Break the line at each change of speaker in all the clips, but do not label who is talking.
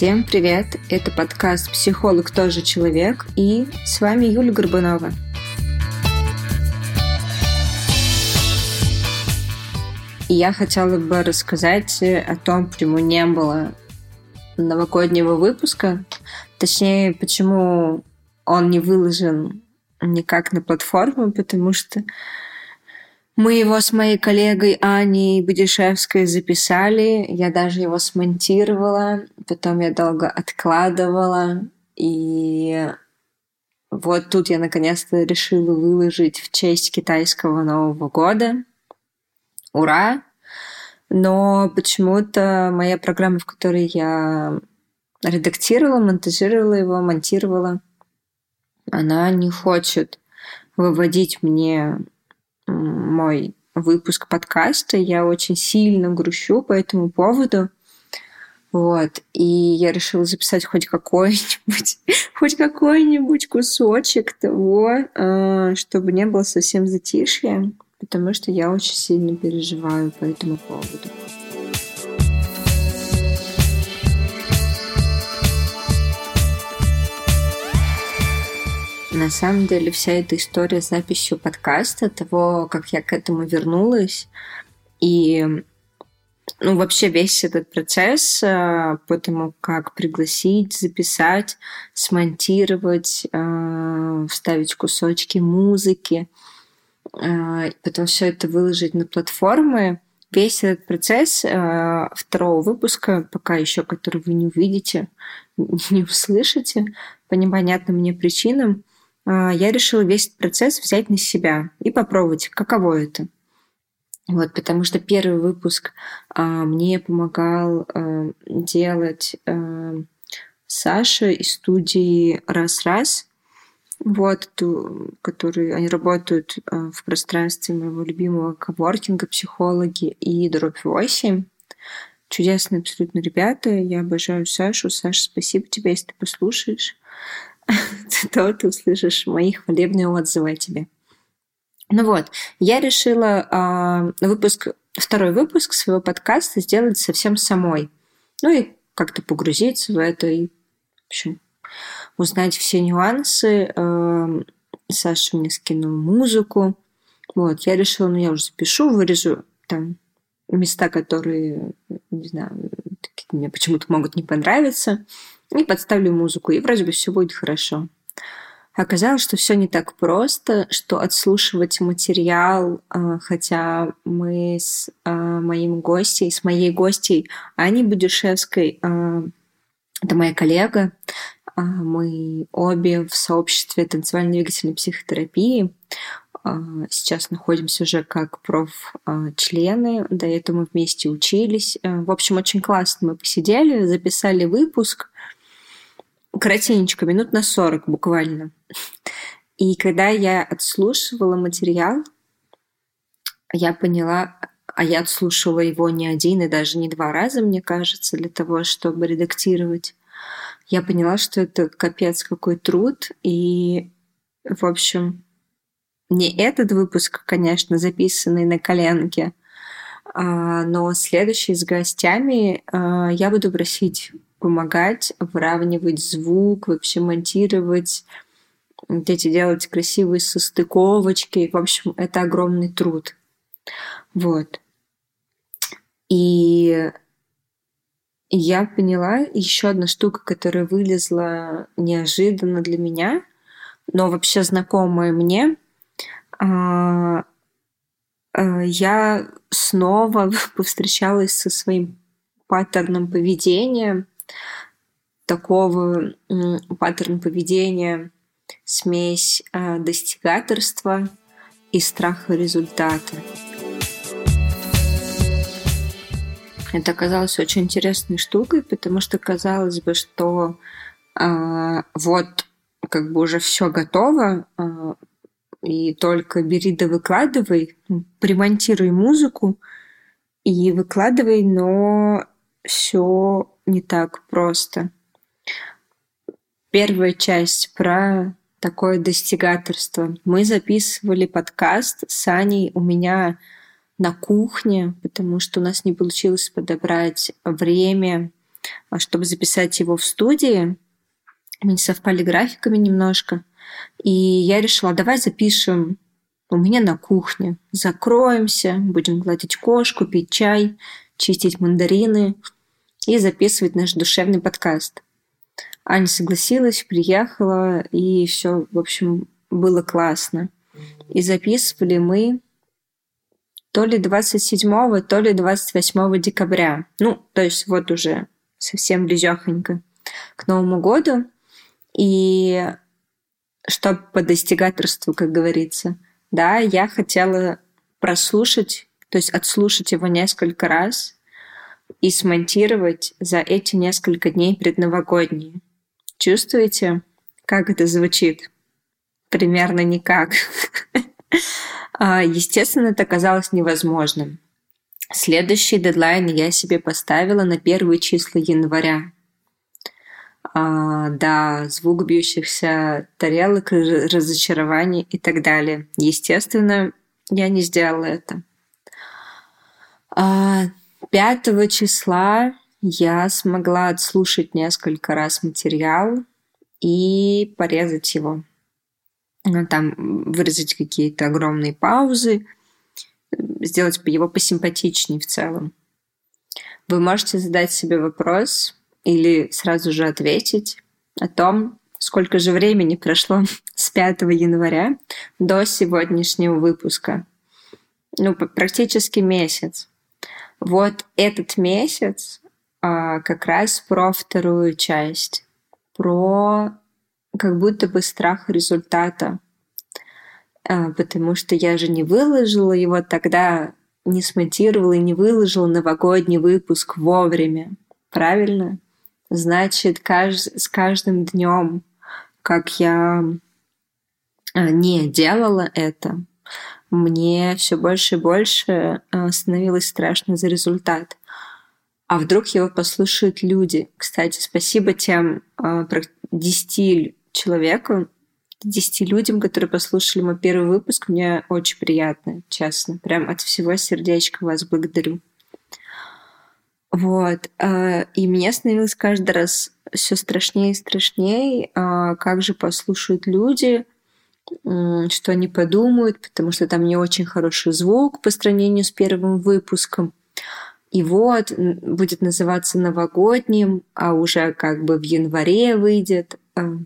Всем привет! Это подкаст «Психолог тоже человек» и с вами Юля Горбунова. И я хотела бы рассказать о том, почему не было новогоднего выпуска, точнее, почему он не выложен никак на платформу, потому что мы его с моей коллегой Аней Будишевской записали, я даже его смонтировала, потом я долго откладывала, и вот тут я наконец-то решила выложить в честь китайского Нового года. Ура! Но почему-то моя программа, в которой я редактировала, монтажировала его, монтировала, она не хочет выводить мне мой выпуск подкаста. Я очень сильно грущу по этому поводу. Вот. И я решила записать хоть какой-нибудь, хоть какой-нибудь кусочек того, а, чтобы не было совсем затишья, потому что я очень сильно переживаю по этому поводу. На самом деле вся эта история с записью подкаста, того, как я к этому вернулась, и ну, вообще весь этот процесс э, по тому, как пригласить, записать, смонтировать, э, вставить кусочки музыки, э, потом все это выложить на платформы. Весь этот процесс второго выпуска, пока еще который вы не увидите, не услышите по непонятным мне причинам, я решила весь этот процесс взять на себя и попробовать, каково это. Вот, потому что первый выпуск а, мне помогал а, делать а, Саша из студии «Раз-раз», вот, ту, которые они работают а, в пространстве моего любимого коворкинга, психологи и дробь 8. Чудесные абсолютно ребята. Я обожаю Сашу. Саша, спасибо тебе, если ты послушаешь. то ты услышишь мои хвалебные отзывы о тебе. Ну вот, я решила э, выпуск, второй выпуск своего подкаста сделать совсем самой. Ну и как-то погрузиться в это и, в общем, узнать все нюансы. Э, Саша мне скинул музыку. Вот, я решила, ну я уже запишу, вырежу там места, которые, не знаю, мне почему-то могут не понравиться и подставлю музыку, и вроде бы все будет хорошо. Оказалось, что все не так просто, что отслушивать материал, а, хотя мы с а, моим гостем, с моей гостей Аней Будюшевской, а, это моя коллега, мы обе в сообществе танцевально-двигательной психотерапии. Сейчас находимся уже как проф-члены. До этого мы вместе учились. В общем, очень классно мы посидели, записали выпуск коротенечко, минут на 40 буквально. И когда я отслушивала материал, я поняла, а я отслушивала его не один и даже не два раза, мне кажется, для того, чтобы редактировать. Я поняла, что это капец какой труд. И, в общем, не этот выпуск, конечно, записанный на коленке, а, но следующий с гостями а, я буду просить помогать выравнивать звук, вообще монтировать, вот эти делать красивые состыковочки. В общем, это огромный труд. Вот. И я поняла еще одна штука, которая вылезла неожиданно для меня, но вообще знакомая мне. А, а, я снова повстречалась со своим паттерном поведения, такого паттерн поведения, смесь э, достигаторства и страха результата. Это оказалось очень интересной штукой, потому что казалось бы, что э, вот как бы уже все готово, э, и только бери да выкладывай, примонтируй музыку и выкладывай, но все не так просто. Первая часть про такое достигаторство. Мы записывали подкаст с Аней у меня на кухне, потому что у нас не получилось подобрать время чтобы записать его в студии. Мы не совпали графиками немножко. И я решила, давай запишем у меня на кухне. Закроемся, будем гладить кошку, пить чай, чистить мандарины и записывать наш душевный подкаст. Аня согласилась, приехала, и все, в общем, было классно. И записывали мы то ли 27, то ли 28 декабря. Ну, то есть вот уже совсем близехонько к Новому году. И чтобы по достигаторству, как говорится, да, я хотела прослушать, то есть отслушать его несколько раз и смонтировать за эти несколько дней предновогодние. Чувствуете, как это звучит? Примерно никак. А, естественно, это казалось невозможным. Следующий дедлайн я себе поставила на первые числа января. А, да, звук бьющихся тарелок, разочарование и так далее. Естественно, я не сделала это. А, 5 числа я смогла отслушать несколько раз материал и порезать его. Ну, там выразить какие-то огромные паузы, сделать его посимпатичнее в целом. Вы можете задать себе вопрос или сразу же ответить о том, сколько же времени прошло с 5 января до сегодняшнего выпуска. Ну, практически месяц. Вот этот месяц а, как раз про вторую часть, про как будто бы страх результата. А, потому что я же не выложила его тогда, не смонтировала и не выложила новогодний выпуск вовремя. Правильно? Значит, кажд... с каждым днем, как я а, не делала это, мне все больше и больше а, становилось страшно за результат. А вдруг его послушают люди? Кстати, спасибо тем 10 человеку, 10 людям, которые послушали мой первый выпуск. Мне очень приятно, честно. Прям от всего сердечка вас благодарю. Вот. Э, и мне становилось каждый раз все страшнее и страшнее, а как же послушают люди, что они подумают, потому что там не очень хороший звук по сравнению с первым выпуском. И вот будет называться новогодним, а уже как бы в январе выйдет. Э,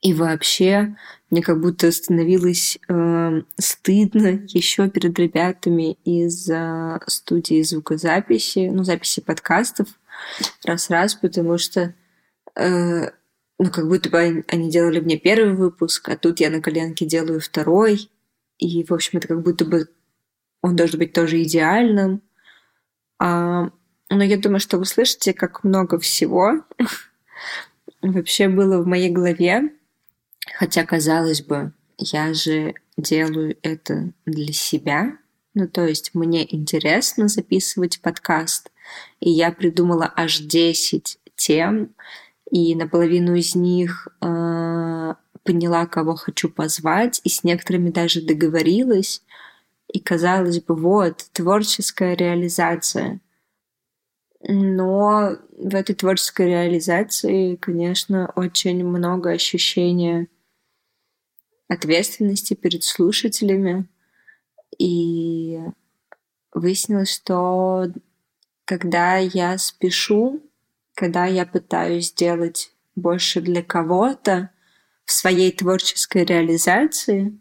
и вообще мне как будто становилось э, стыдно еще перед ребятами из э, студии звукозаписи, ну, записи подкастов, раз-раз, потому что э, ну, как будто бы они делали мне первый выпуск, а тут я на коленке делаю второй. И, в общем, это как будто бы он должен быть тоже идеальным. А, но я думаю, что вы слышите, как много всего вообще было в моей голове Хотя, казалось бы, я же делаю это для себя. Ну, то есть мне интересно записывать подкаст. И я придумала аж 10 тем, и наполовину из них э, поняла, кого хочу позвать, и с некоторыми даже договорилась. И казалось бы, вот, творческая реализация. Но в этой творческой реализации, конечно, очень много ощущения ответственности перед слушателями. И выяснилось, что когда я спешу, когда я пытаюсь сделать больше для кого-то в своей творческой реализации,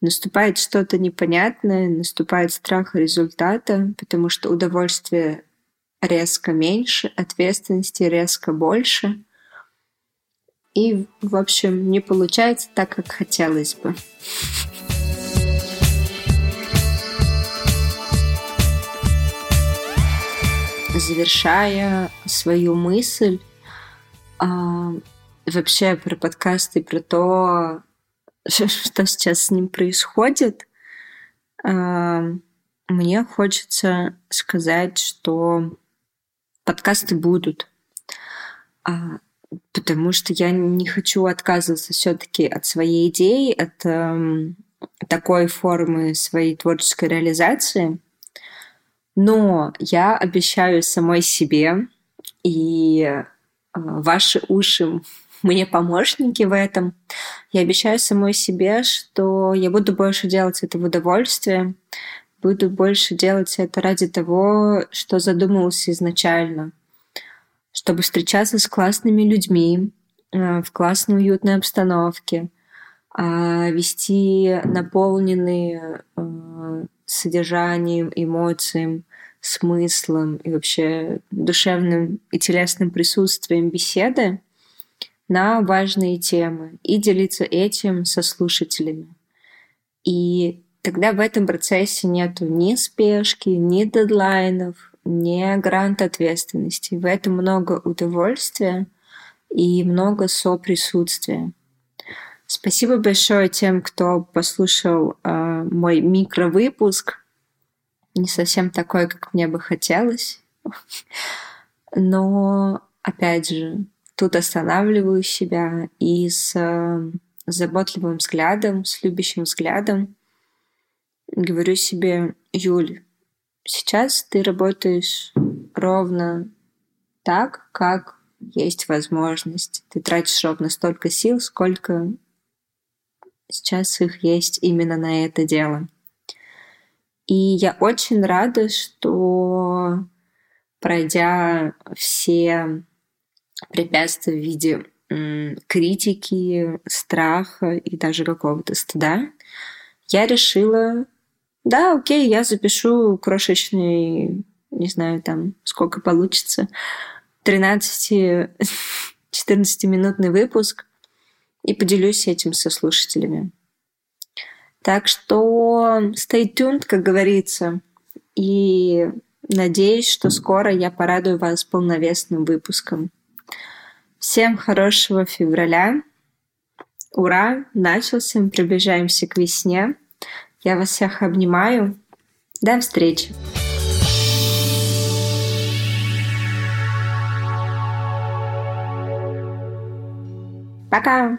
наступает что-то непонятное, наступает страх результата, потому что удовольствие резко меньше, ответственности резко больше. И, в общем, не получается так, как хотелось бы. Завершая свою мысль а, вообще про подкасты, про то, что сейчас с ним происходит, а, мне хочется сказать, что подкасты будут. А, потому что я не хочу отказываться все-таки от своей идеи, от э, такой формы своей творческой реализации. Но я обещаю самой себе и э, ваши уши мне помощники в этом. Я обещаю самой себе, что я буду больше делать это в удовольствие, буду больше делать это ради того, что задумывался изначально, чтобы встречаться с классными людьми э, в классной уютной обстановке, а, вести наполненные содержанием, эмоциям, смыслом и вообще душевным и телесным присутствием беседы на важные темы и делиться этим со слушателями. И тогда в этом процессе нету ни спешки, ни дедлайнов, ни грант ответственности. В этом много удовольствия и много соприсутствия. Спасибо большое тем, кто послушал э, мой микровыпуск. Не совсем такой, как мне бы хотелось. Но, опять же, тут останавливаю себя и с э, заботливым взглядом, с любящим взглядом говорю себе, Юль, сейчас ты работаешь ровно так, как есть возможность. Ты тратишь ровно столько сил, сколько сейчас их есть именно на это дело. И я очень рада, что пройдя все препятствия в виде критики, страха и даже какого-то стыда, я решила, да, окей, я запишу крошечный, не знаю, там, сколько получится, 13-14-минутный выпуск и поделюсь этим со слушателями. Так что stay tuned, как говорится, и надеюсь, что скоро я порадую вас полновесным выпуском. Всем хорошего февраля. Ура! Начался. Мы приближаемся к весне. Я вас всех обнимаю. До встречи! Пока!